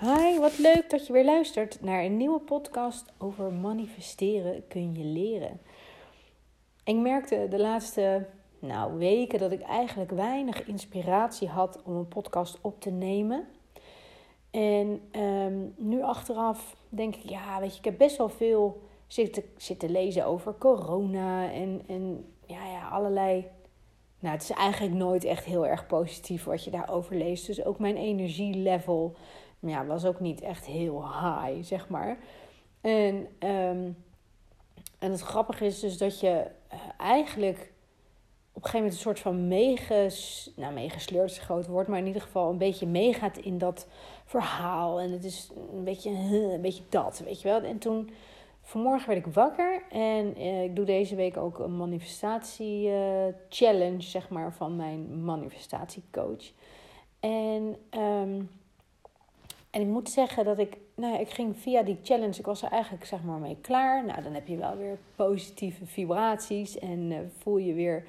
Hi, wat leuk dat je weer luistert naar een nieuwe podcast over manifesteren kun je leren. Ik merkte de laatste nou, weken dat ik eigenlijk weinig inspiratie had om een podcast op te nemen. En ehm, nu achteraf denk ik, ja, weet je, ik heb best wel veel zitten, zitten lezen over corona en, en ja, ja, allerlei. Nou, het is eigenlijk nooit echt heel erg positief wat je daarover leest. Dus ook mijn energielevel ja, was ook niet echt heel high, zeg maar. En, um, en het grappige is dus dat je uh, eigenlijk op een gegeven moment een soort van meeges, nou, meegesleurd is groot woord, maar in ieder geval een beetje meegaat in dat verhaal. En het is een beetje, een beetje dat, weet je wel. En toen, vanmorgen werd ik wakker en uh, ik doe deze week ook een manifestatie uh, challenge, zeg maar, van mijn manifestatiecoach. En um, en ik moet zeggen dat ik, nou ik ging via die challenge, ik was er eigenlijk zeg maar mee klaar. Nou, dan heb je wel weer positieve vibraties en uh, voel je weer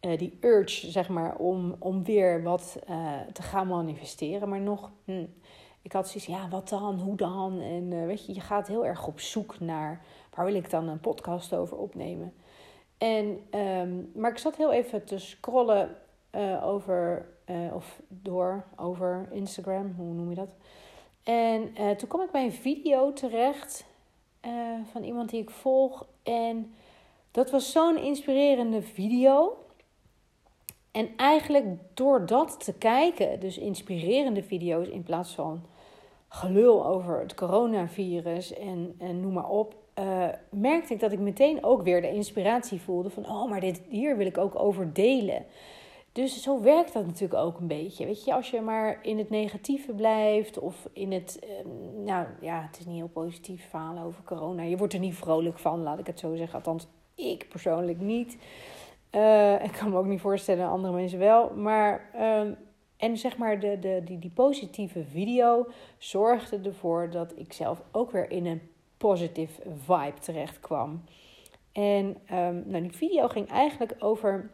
uh, die urge, zeg maar, om, om weer wat uh, te gaan manifesteren. Maar nog, hm, ik had zoiets, ja, wat dan, hoe dan? En weet je, je gaat heel erg op zoek naar, waar wil ik dan een podcast over opnemen? En, um, maar ik zat heel even te scrollen over, of door, over Instagram, hoe noem je dat? En uh, toen kwam ik bij een video terecht uh, van iemand die ik volg. En dat was zo'n inspirerende video. En eigenlijk door dat te kijken, dus inspirerende video's in plaats van gelul over het coronavirus en, en noem maar op, uh, merkte ik dat ik meteen ook weer de inspiratie voelde van, oh, maar dit, hier wil ik ook over delen. Dus zo werkt dat natuurlijk ook een beetje. Weet je, als je maar in het negatieve blijft of in het, uh, nou ja, het is niet heel positief verhaal over corona. Je wordt er niet vrolijk van, laat ik het zo zeggen. Althans, ik persoonlijk niet. Uh, ik kan me ook niet voorstellen, andere mensen wel. Maar, uh, en zeg maar, de, de, die, die positieve video zorgde ervoor dat ik zelf ook weer in een positive vibe terecht kwam. En um, nou, die video ging eigenlijk over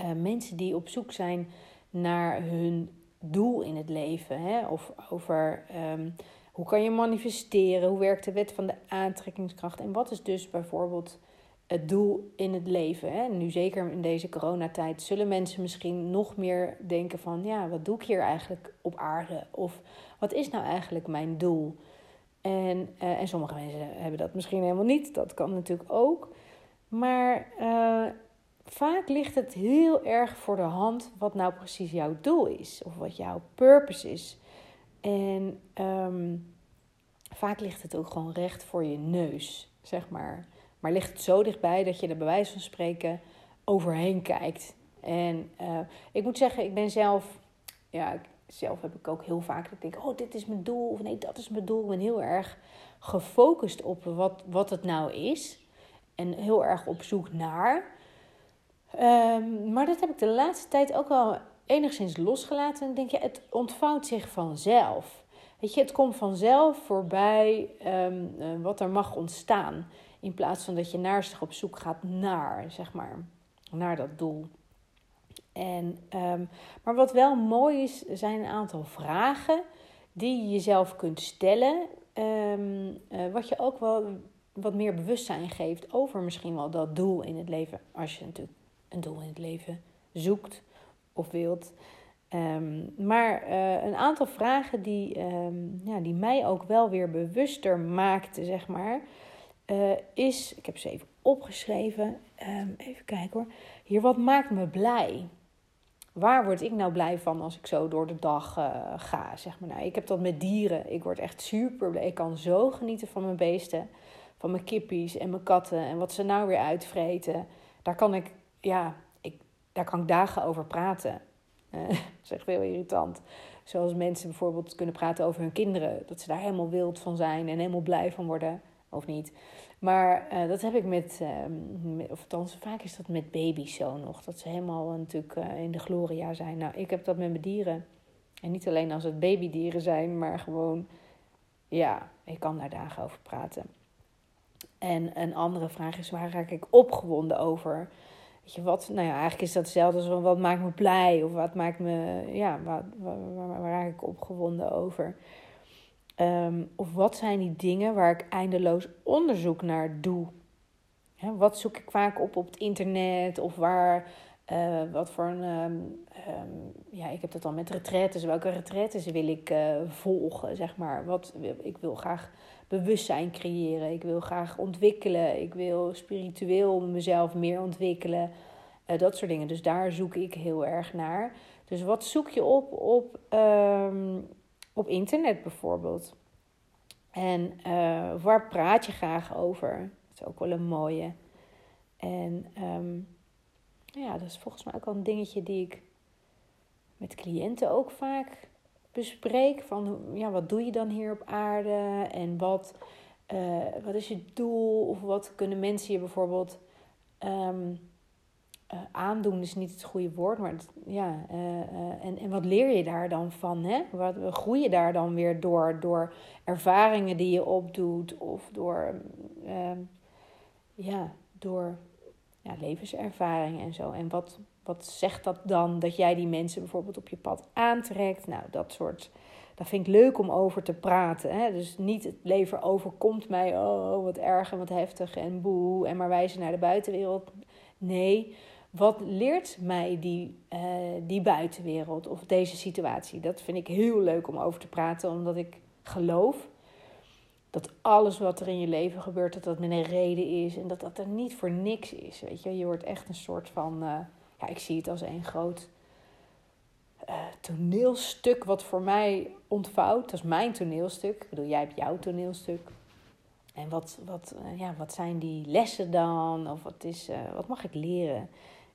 uh, mensen die op zoek zijn naar hun doel in het leven. Hè? Of over um, hoe kan je manifesteren, hoe werkt de wet van de aantrekkingskracht en wat is dus bijvoorbeeld het doel in het leven. Hè? Nu zeker in deze coronatijd zullen mensen misschien nog meer denken van ja, wat doe ik hier eigenlijk op aarde? Of wat is nou eigenlijk mijn doel? En, uh, en sommige mensen hebben dat misschien helemaal niet. Dat kan natuurlijk ook. Maar uh, vaak ligt het heel erg voor de hand wat nou precies jouw doel is of wat jouw purpose is. En um, vaak ligt het ook gewoon recht voor je neus, zeg maar. Maar ligt het zo dichtbij dat je er bij wijze van spreken overheen kijkt. En uh, ik moet zeggen, ik ben zelf, ja, zelf heb ik ook heel vaak dat ik denk, oh, dit is mijn doel, of nee, dat is mijn doel. Ik ben heel erg gefocust op wat, wat het nou is. En heel erg op zoek naar. Um, maar dat heb ik de laatste tijd ook wel enigszins losgelaten. En denk je, het ontvouwt zich vanzelf. Weet je, het komt vanzelf voorbij um, uh, wat er mag ontstaan. In plaats van dat je naastig op zoek gaat naar, zeg maar, naar dat doel. En, um, maar wat wel mooi is, zijn een aantal vragen die je jezelf kunt stellen. Uh, wat je ook wel wat meer bewustzijn geeft over misschien wel dat doel in het leven. Als je natuurlijk een doel in het leven zoekt of wilt. Um, maar uh, een aantal vragen die, um, ja, die mij ook wel weer bewuster maakten, zeg maar, uh, is, ik heb ze even opgeschreven, um, even kijken hoor. Hier, wat maakt me blij? Waar word ik nou blij van als ik zo door de dag uh, ga? Zeg maar. nou, ik heb dat met dieren. Ik word echt super blij. Ik kan zo genieten van mijn beesten, van mijn kippies en mijn katten en wat ze nou weer uitvreten. Daar kan ik ja, ik, daar kan ik dagen over praten. Uh, dat is echt heel irritant. Zoals mensen bijvoorbeeld kunnen praten over hun kinderen. Dat ze daar helemaal wild van zijn en helemaal blij van worden. Of niet. Maar uh, dat heb ik met, uh, met, of althans vaak is dat met baby's zo nog. Dat ze helemaal natuurlijk uh, in de gloria zijn. Nou, ik heb dat met mijn dieren. En niet alleen als het babydieren zijn, maar gewoon, ja, ik kan daar dagen over praten. En een andere vraag is, waar raak ik opgewonden over? Weet je wat? Nou ja, eigenlijk is dat hetzelfde als wat maakt me blij of wat maakt me, ja, wat, waar, waar, waar raak ik opgewonden over. Ehm, of wat zijn die dingen waar ik eindeloos onderzoek naar doe? wat zoek ik vaak op op het internet of waar, uh, wat voor een, um, um, ja, ik heb dat dan met retraites. Welke retraites wil ik uh, volgen, zeg maar? Wat, ik wil graag bewustzijn creëren. Ik wil graag ontwikkelen. Ik wil spiritueel mezelf meer ontwikkelen. Uh, dat soort dingen. Dus daar zoek ik heel erg naar. Dus wat zoek je op op, um, op internet bijvoorbeeld? En waar praat je graag over? Dat is ook wel een mooie. En ja, dat is volgens mij ook wel een dingetje die ik met cliënten ook vaak bespreek. Van ja, wat doe je dan hier op aarde? En wat, uh, wat is je doel? Of wat kunnen mensen je bijvoorbeeld um, uh, aandoen? Is niet het goede woord, maar ja. Uh, en, en wat leer je daar dan van? Hè? Wat groei je daar dan weer door? Door ervaringen die je opdoet of door, ja, door ja, levenservaring en zo. En wat, wat zegt dat dan dat jij die mensen bijvoorbeeld op je pad aantrekt? Nou, dat soort. Dat vind ik leuk om over te praten. Hè? Dus niet het leven overkomt mij, oh wat erg en wat heftig en boe, en maar wijzen naar de buitenwereld. Nee, wat leert mij die, uh, die buitenwereld of deze situatie? Dat vind ik heel leuk om over te praten, omdat ik geloof dat alles wat er in je leven gebeurt, dat dat met een reden is. En dat dat er niet voor niks is. Weet je, je wordt echt een soort van. Uh, ja, ik zie het als een groot uh, toneelstuk wat voor mij ontvouwt. Dat is mijn toneelstuk. Ik bedoel, jij hebt jouw toneelstuk. En wat, wat, uh, ja, wat zijn die lessen dan? Of wat, is, wat mag ik leren?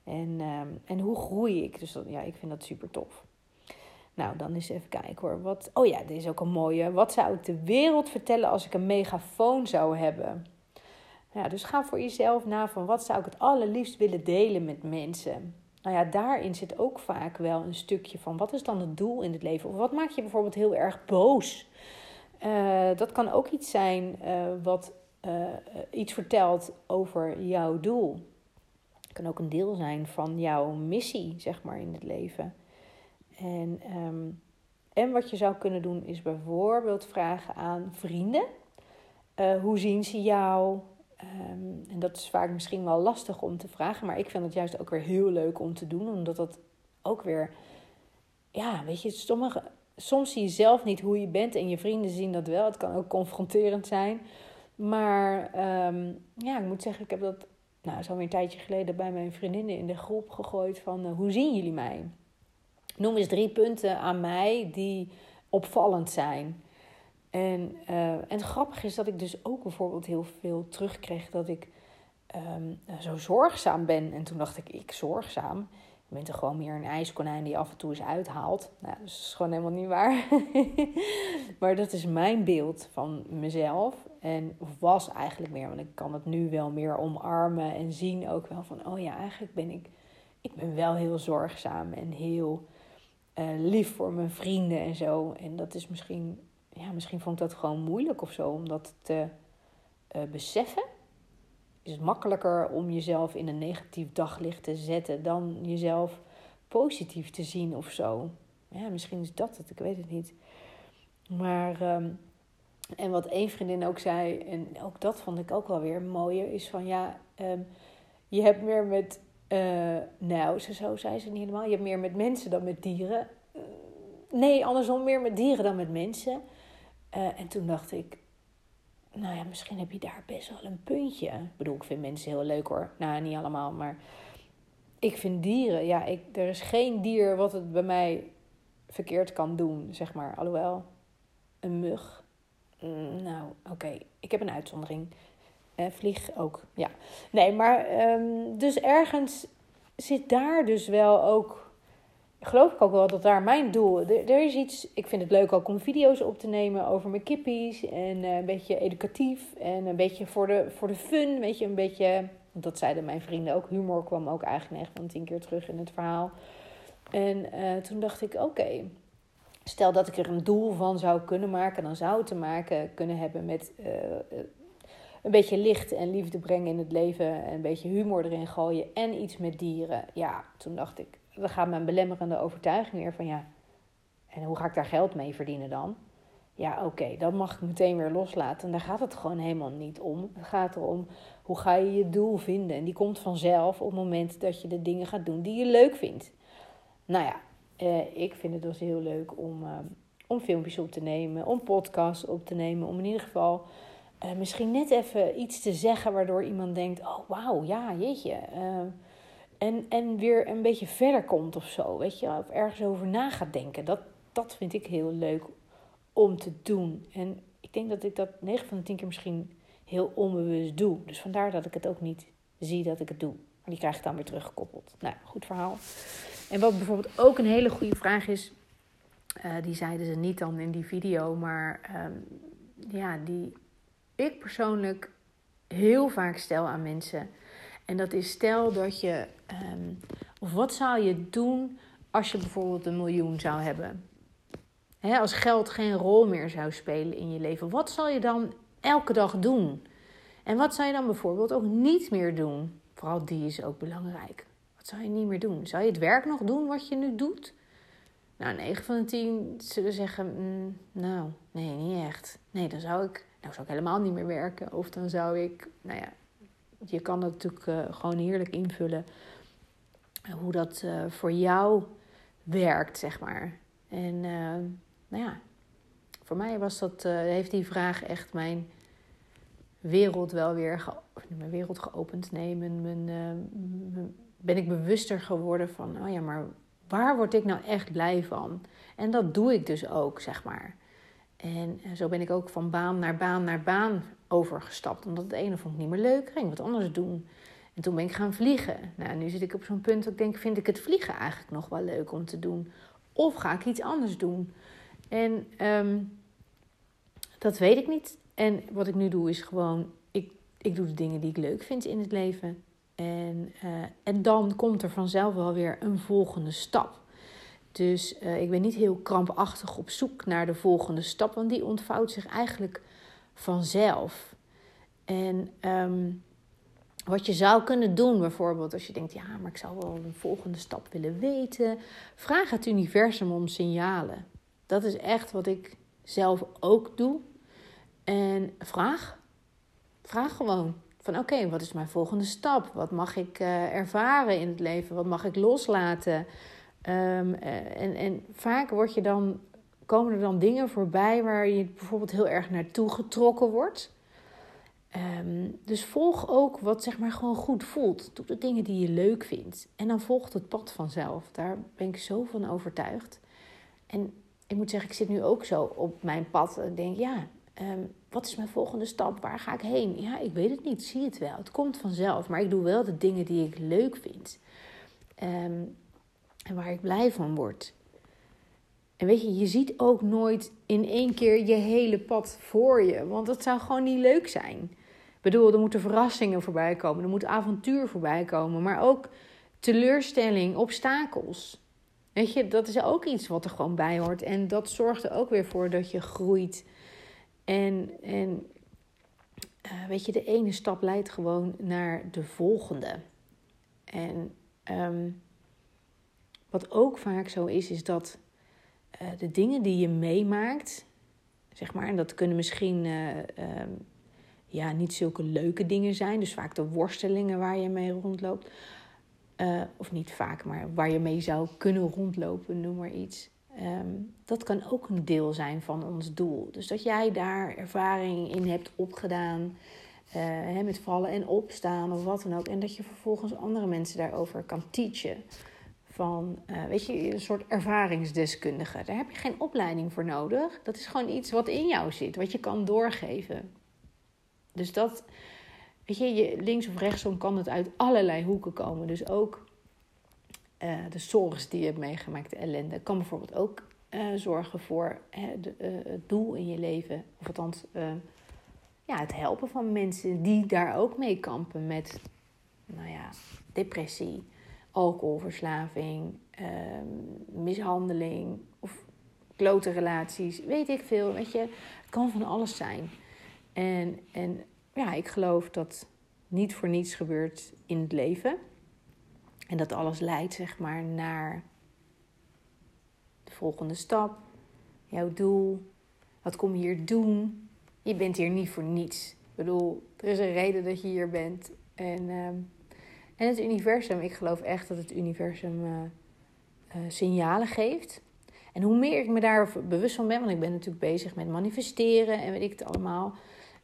En, en hoe groei ik? Dus ja, ik vind dat super tof. Nou, dan eens even kijken hoor. Wat, oh ja, dit is ook een mooie. Wat zou ik de wereld vertellen als ik een megafoon zou hebben? Ja, dus ga voor jezelf na van wat zou ik het allerliefst willen delen met mensen. Nou ja, daarin zit ook vaak wel een stukje van wat is dan het doel in het leven? Of wat maakt je bijvoorbeeld heel erg boos? Uh, dat kan ook iets zijn uh, wat uh, iets vertelt over jouw doel. Het kan ook een deel zijn van jouw missie, zeg maar, in het leven. En, um, en wat je zou kunnen doen is bijvoorbeeld vragen aan vrienden. Uh, hoe zien ze jou? Um, en dat is vaak misschien wel lastig om te vragen, maar ik vind het juist ook weer heel leuk om te doen, omdat dat ook weer, ja, weet je, soms zie je zelf niet hoe je bent en je vrienden zien dat wel. Het kan ook confronterend zijn. Maar um, ja, ik moet zeggen, ik heb dat nou, zo weer een tijdje geleden bij mijn vriendinnen in de groep gegooid van uh, hoe zien jullie mij? Noem eens drie punten aan mij die opvallend zijn. En, uh, en het grappige is dat ik dus ook bijvoorbeeld heel veel terugkreeg dat ik um, zo zorgzaam ben. En toen dacht ik, ik zorgzaam? Je bent er gewoon meer een ijskonijn die af en toe eens uithaalt. Nou, dat is gewoon helemaal niet waar. maar dat is mijn beeld van mezelf. En was eigenlijk meer, want ik kan het nu wel meer omarmen en zien ook wel van, oh ja, eigenlijk ben ik, ik ben wel heel zorgzaam en heel uh, lief voor mijn vrienden en zo. En dat is misschien, ja, misschien vond ik dat gewoon moeilijk of zo om dat te uh, beseffen. Is het makkelijker om jezelf in een negatief daglicht te zetten dan jezelf positief te zien of zo? Ja, misschien is dat het, ik weet het niet. Maar, um, en wat één vriendin ook zei, en ook dat vond ik ook wel weer mooier, is van ja, um, je hebt meer met uh, nou, zo zei ze niet helemaal. Je hebt meer met mensen dan met dieren. Uh, nee, andersom, meer met dieren dan met mensen. Uh, en toen dacht ik, nou ja, misschien heb je daar best wel een puntje. Ik bedoel, ik vind mensen heel leuk hoor. Nou, niet allemaal, maar ik vind dieren, ja, ik, er is geen dier wat het bij mij verkeerd kan doen, zeg maar. Alhoewel, een mug. Mm, nou, oké, ik heb een uitzondering. Eh, vlieg ook, ja. Nee, maar um, dus ergens zit daar dus wel ook... Geloof ik ook wel dat daar mijn doel... Er, er, is iets... Ik vind het leuk ook om video's op te nemen over mijn kippies. En uh, een beetje educatief. En een beetje voor de, voor de fun. Weet je, een beetje... Dat zeiden mijn vrienden ook. Humor kwam ook eigenlijk echt van tien keer terug in het verhaal. En uh, toen dacht ik, oké... Stel dat ik er een doel van zou kunnen maken, dan zou het te maken kunnen hebben met een beetje licht en liefde brengen in het leven. En een beetje humor erin gooien en iets met dieren. Ja, toen dacht ik, dan gaat mijn belemmerende overtuiging weer van ja. En hoe ga ik daar geld mee verdienen dan? ja, oké, dan mag ik meteen weer loslaten. En daar gaat het gewoon helemaal niet om. Het gaat erom hoe ga je je doel vinden. En die komt vanzelf op het moment dat je de dingen gaat doen die je leuk vindt. Nou ja, eh, ik vind het dus heel leuk om, uh, om filmpjes op te nemen, om podcasts op te nemen, om in ieder geval uh, misschien net even iets te zeggen waardoor iemand denkt: oh wauw, ja, jeetje. en, en weer een beetje verder komt of zo, weet je, of ergens over na gaat denken. Dat, dat vind ik heel leuk om te doen. En ik denk dat ik dat 9 van de 10 keer misschien heel onbewust doe. Dus vandaar dat ik het ook niet zie dat ik het doe. Maar die krijg ik dan weer teruggekoppeld. Nou, goed verhaal. En wat bijvoorbeeld ook een hele goede vraag is, uh, die zeiden ze niet dan in die video, maar um, ja, die ik persoonlijk heel vaak stel aan mensen. En dat is stel dat je, of wat zou je doen als je bijvoorbeeld een miljoen zou hebben? He, als geld geen rol meer zou spelen in je leven, wat zal je dan elke dag doen? En wat zou je dan bijvoorbeeld ook niet meer doen? Vooral die is ook belangrijk. Wat zou je niet meer doen? Zou je het werk nog doen wat je nu doet? Nou, 9 van de 10 zullen zeggen: mm, Nou, nee, niet echt. Nee, dan zou ik, nou, zou ik helemaal niet meer werken. Of dan zou ik, nou ja, je kan natuurlijk uh, gewoon heerlijk invullen. Hoe dat uh, voor jou werkt, zeg maar. En nou ja, voor mij was dat, heeft die vraag echt mijn wereld wel weer ge mijn wereld geopend. Nee, mijn, mijn, ben ik bewuster geworden van, oh ja, maar waar word ik nou echt blij van? En dat doe ik dus ook, zeg maar. En zo ben ik ook van baan naar baan naar baan overgestapt. Omdat het ene vond ik niet meer leuk, ging wat anders doen. En toen ben ik gaan vliegen. Nou, nu zit ik op zo'n punt dat ik denk, vind ik het vliegen eigenlijk nog wel leuk om te doen? Of ga ik iets anders doen? En um, dat weet ik niet. En wat ik nu doe is gewoon, ik, ik doe de dingen die ik leuk vind in het leven. En, uh, en dan komt er vanzelf wel weer een volgende stap. Dus uh, ik ben niet heel krampachtig op zoek naar de volgende stap, want die ontvouwt zich eigenlijk vanzelf. En um, wat je zou kunnen doen, bijvoorbeeld als je denkt, ja, maar ik zou wel een volgende stap willen weten, vraag het universum om signalen. Dat is echt wat ik zelf ook doe. En vraag. Vraag gewoon. Van oké, wat is mijn volgende stap? Wat mag ik uh, ervaren in het leven? Wat mag ik loslaten? Um, uh, en, en vaak word je dan, komen er dan dingen voorbij waar je bijvoorbeeld heel erg naartoe getrokken wordt. Um, dus volg ook wat zeg maar gewoon goed voelt. Doe de dingen die je leuk vindt. En dan volgt het pad vanzelf. Daar ben ik zo van overtuigd. En ik moet zeggen, ik zit nu ook zo op mijn pad. En denk, ja, um, wat is mijn volgende stap? Waar ga ik heen? Ja, ik weet het niet. Zie het wel. Het komt vanzelf. Maar ik doe wel de dingen die ik leuk vind. Um, en waar ik blij van word. En weet je, je ziet ook nooit in één keer je hele pad voor je. Want dat zou gewoon niet leuk zijn. Ik bedoel, er moeten verrassingen voorbij komen. Er moet avontuur voorbij komen. Maar ook teleurstelling, obstakels. Weet je, dat is ook iets wat er gewoon bij hoort. En dat zorgt er ook weer voor dat je groeit. En, en uh, weet je, de ene stap leidt gewoon naar de volgende. En um, wat ook vaak zo is, is dat uh, de dingen die je meemaakt, zeg maar, en dat kunnen misschien uh, um, ja, niet zulke leuke dingen zijn, dus vaak de worstelingen waar je mee rondloopt. Uh, of niet vaak, maar waar je mee zou kunnen rondlopen, noem maar iets. Um, dat kan ook een deel zijn van ons doel. Dus dat jij daar ervaring in hebt opgedaan. Met vallen en opstaan of wat dan ook. En dat je vervolgens andere mensen daarover kan teachen. Van, uh, weet je, een soort ervaringsdeskundige. Daar heb je geen opleiding voor nodig. Dat is gewoon iets wat in jou zit, wat je kan doorgeven. Dus dat, weet je, je links of rechtsom kan het uit allerlei hoeken komen. Dus ook uh, de zorgen die je hebt meegemaakt, de ellende, kan bijvoorbeeld ook uh, zorgen voor het doel in je leven. Of althans, ja, het helpen van mensen die daar ook mee kampen met, nou ja, depressie, alcoholverslaving, mishandeling of klote relaties, weet ik veel. Weet je, het kan van alles zijn. En, en ja, ik geloof dat niet voor niets gebeurt in het leven. En dat alles leidt, zeg maar, naar de volgende stap, jouw doel, Wat kom je hier doen? Je bent hier niet voor niets. Ik bedoel, er is een reden dat je hier bent. En, ehm, en het universum, ik geloof echt dat het universum uh, signalen geeft. En hoe meer ik me daar bewust van ben, want ik ben natuurlijk bezig met manifesteren en weet ik het allemaal,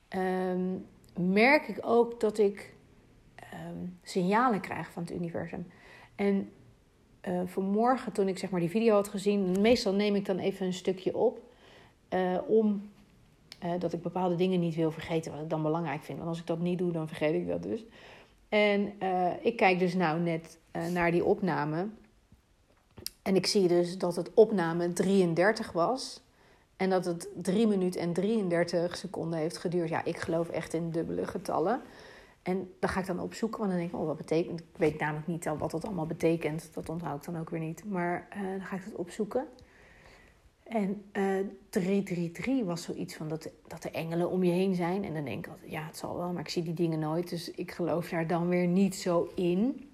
ehm, merk ik ook dat ik ehm, signalen krijg van het universum. En uh, vanmorgen, toen ik zeg maar die video had gezien, meestal neem ik dan even een stukje op uh, om dat ik bepaalde dingen niet wil vergeten, wat ik dan belangrijk vind. Want als ik dat niet doe, dan vergeet ik dat dus. En ik kijk dus nou net naar die opname. En ik zie dus dat het opname 33 was. En dat het 3 minuten en 33 seconden heeft geduurd. Ja, ik geloof echt in dubbele getallen. En dan ga ik dan opzoeken, want dan denk ik, oh, wat betekent... Ik weet namelijk niet wat dat allemaal betekent. Dat onthoud ik dan ook weer niet. Maar uh, dan ga ik dat opzoeken. En uh, eh, 333 was zoiets van dat, dat er engelen om je heen zijn. En dan denk ik altijd, ja, het zal wel, maar ik zie die dingen nooit. Dus ik geloof daar dan weer niet zo in.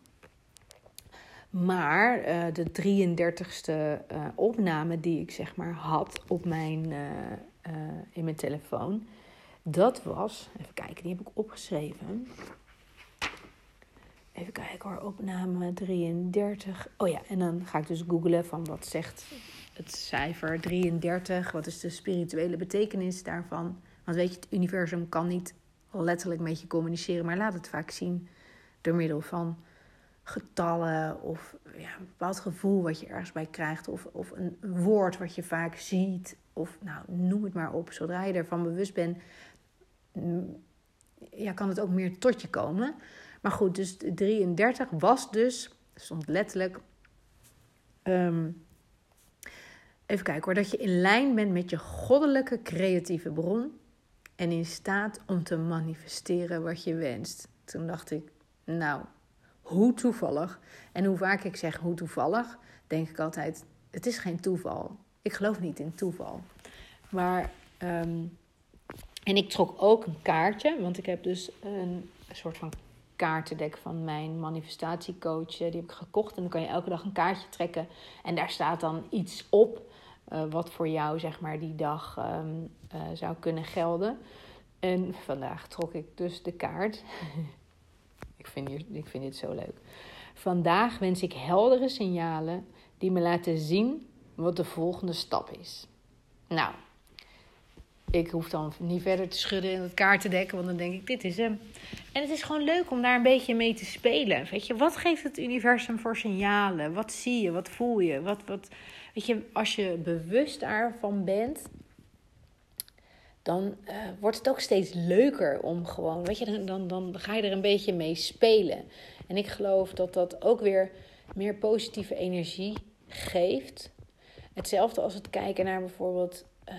Maar uh, de 33ste uh, opname die ik zeg maar had op mijn, in mijn telefoon, dat was, even kijken, die heb ik opgeschreven. Even kijken hoor, opname 33. Oh ja, en dan ga ik dus googlen van wat zegt het cijfer 33, wat is de spirituele betekenis daarvan. Want weet je, het universum kan niet letterlijk met je communiceren, maar laat het vaak zien door middel van getallen of ja, een bepaald gevoel wat je ergens bij krijgt. Of, of een woord wat je vaak ziet. Of nou, noem het maar op. Zodra je ervan bewust bent, mm, ja, kan het ook meer tot je komen. Maar goed, dus 33 was dus, stond letterlijk. Ehm, even kijken hoor, dat je in lijn bent met je goddelijke creatieve bron. En in staat om te manifesteren wat je wenst. Toen dacht ik, nou, hoe toevallig. En hoe vaak ik zeg hoe toevallig, denk ik altijd: het is geen toeval. Ik geloof niet in toeval. Maar, ehm, en ik trok ook een kaartje, want ik heb dus een soort van kaartendek van mijn manifestatiecoach. Die heb ik gekocht en dan kan je elke dag een kaartje trekken. En daar staat dan iets op uh, wat voor jou, zeg maar, die dag um, uh, zou kunnen gelden. En vandaag trok ik dus de kaart. Ik vind, hier, ik vind dit zo leuk. Vandaag wens ik heldere signalen die me laten zien wat de volgende stap is. Nou, ik hoef dan niet verder te schudden in het kaartendek, want dan denk ik, dit is hem. En het is gewoon leuk om daar een beetje mee te spelen. Weet je, wat geeft het universum voor signalen? Wat zie je? Wat voel je? Wat, wat, weet je, als je bewust daarvan bent, dan uh, wordt het ook steeds leuker om gewoon, weet je, dan, dan, dan ga je er een beetje mee spelen. En ik geloof dat dat ook weer meer positieve energie geeft. Hetzelfde als het kijken naar bijvoorbeeld uh,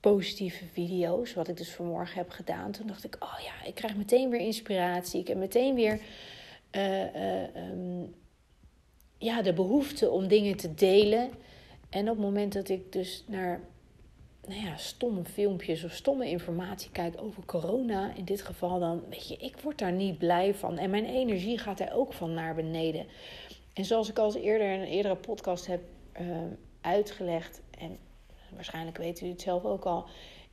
positieve video's, wat ik dus vanmorgen heb gedaan. Toen dacht ik, oh ja, ik krijg meteen weer inspiratie. Ik heb meteen weer uh, um, ja, de behoefte om dingen te delen. En op het moment dat ik dus naar nou ja, stomme filmpjes of stomme informatie kijk over corona, in dit geval dan, weet je, ik word daar niet blij van. En mijn energie gaat er ook van naar beneden. En zoals ik al eerder in een eerdere podcast heb uh, uitgelegd, en waarschijnlijk weten jullie het zelf ook al,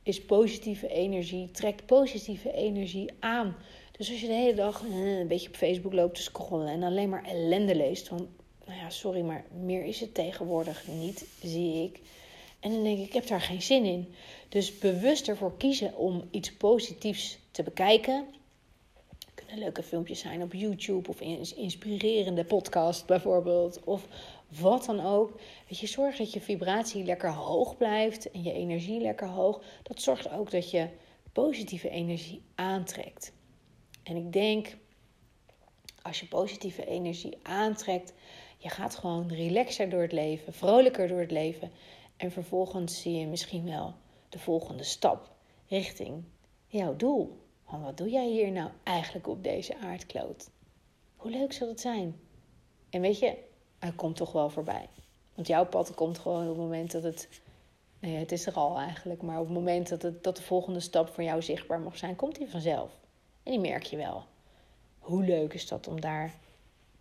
is positieve energie, trekt positieve energie aan. Dus als je de hele dag uh, een beetje op Facebook loopt te scrollen en alleen maar ellende leest, van, nou ja, sorry, maar meer is het tegenwoordig niet, zie ik en dan denk ik, ik heb daar geen zin in. Dus bewust ervoor kiezen om iets positiefs te bekijken. Leuke filmpjes zijn op YouTube of inspirerende podcast bijvoorbeeld. Of wat dan ook. Dat je zorgt dat je vibratie lekker hoog blijft en je energie lekker hoog. Dat zorgt ook dat je positieve energie aantrekt. En ik denk, als je positieve energie aantrekt, je gaat gewoon relaxer door het leven, vrolijker door het leven. En vervolgens zie je misschien wel de volgende stap richting jouw doel. Wat doe jij hier nou eigenlijk op deze aardkloot? Hoe leuk zal het zijn? En weet je, hij komt toch wel voorbij. Want jouw pad komt gewoon op het moment dat het. Nee, het is er al eigenlijk. Maar op het moment dat, het, dat de volgende stap voor jou zichtbaar mag zijn, komt hij vanzelf. En die merk je wel. Hoe leuk is dat om daar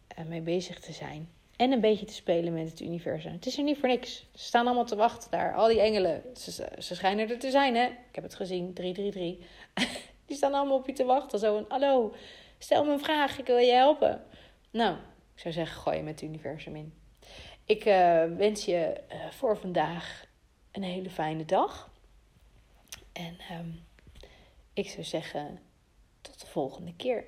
eh, mee bezig te zijn? En een beetje te spelen met het universum. Het is er niet voor niks. Ze staan allemaal te wachten daar. Al die engelen. Ze, ze schijnen er te zijn, hè? Ik heb het gezien. 333. Die staan allemaal op je te wachten. Zo een, hallo, stel me een vraag. Ik wil je helpen. Nou, ik zou zeggen, gooi je met het universum in. Ik uh, wens je uh, voor vandaag een hele fijne dag. En um, ik zou zeggen, tot de volgende keer.